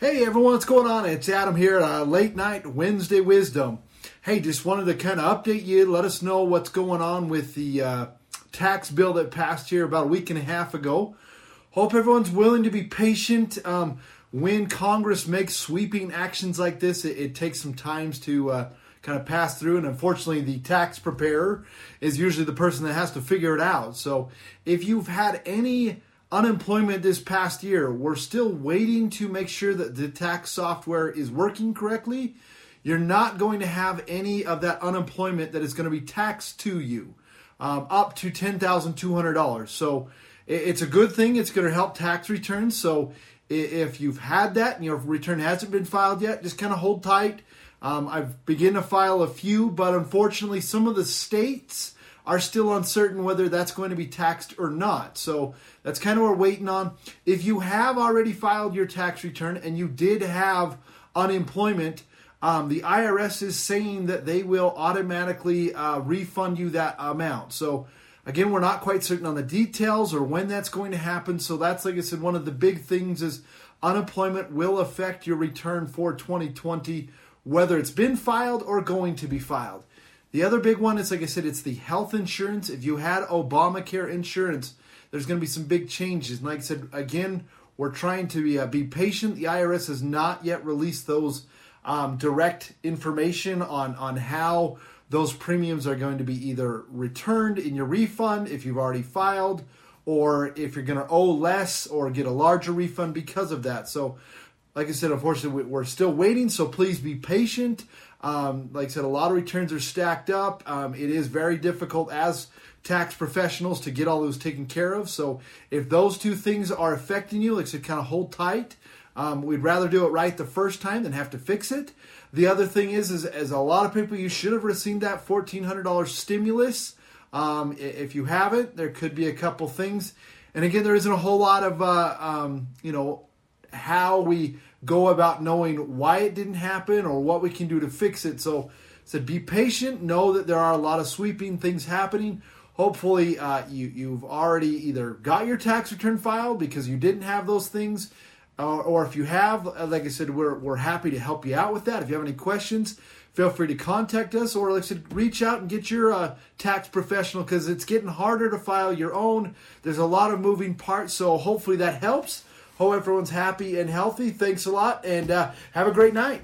Hey everyone, what's going on? It's Adam here at uh, Late Night Wednesday Wisdom. Hey, just wanted to kind of update you, let us know what's going on with the uh, tax bill that passed here about a week and a half ago. Hope everyone's willing to be patient. Um, when Congress makes sweeping actions like this, it, it takes some times to uh, kind of pass through, and unfortunately, the tax preparer is usually the person that has to figure it out. So, if you've had any unemployment this past year, we're still waiting to make sure that the tax software is working correctly. You're not going to have any of that unemployment that is going to be taxed to you um, up to $10,200. So it's a good thing. It's going to help tax returns. So if you've had that and your return hasn't been filed yet, just kind of hold tight. Um, I've begun to file a few, but unfortunately, some of the states are still uncertain whether that's going to be taxed or not. So that's kind of what we're waiting on. If you have already filed your tax return and you did have unemployment, um, the IRS is saying that they will automatically uh, refund you that amount. So again, we're not quite certain on the details or when that's going to happen. So that's like I said, one of the big things is unemployment will affect your return for 2020, whether it's been filed or going to be filed. The other big one is, like I said, it's the health insurance. If you had Obamacare insurance, there's going to be some big changes. And like I said, again, we're trying to be, uh, be patient. The IRS has not yet released those um, direct information on, on how those premiums are going to be either returned in your refund if you've already filed, or if you're going to owe less or get a larger refund because of that. So, like I said, unfortunately, we're still waiting. So please be patient. Um, like I said, a lot of returns are stacked up. Um, it is very difficult as tax professionals to get all those taken care of. So if those two things are affecting you, like I said, kind of hold tight. Um, we'd rather do it right the first time than have to fix it. The other thing is, is as a lot of people, you should have received that fourteen hundred dollars stimulus. Um, if you haven't, there could be a couple things. And again, there isn't a whole lot of uh, um, you know how we go about knowing why it didn't happen or what we can do to fix it. So, said be patient. Know that there are a lot of sweeping things happening. Hopefully, uh, you you've already either got your tax return filed because you didn't have those things, or, or if you have, uh, like I said, we're we're happy to help you out with that. If you have any questions, feel free to contact us, or like I said, reach out and get your uh, tax professional because it's getting harder to file your own. There's a lot of moving parts, so hopefully that helps. Hope everyone's happy and healthy. Thanks a lot, and uh, have a great night.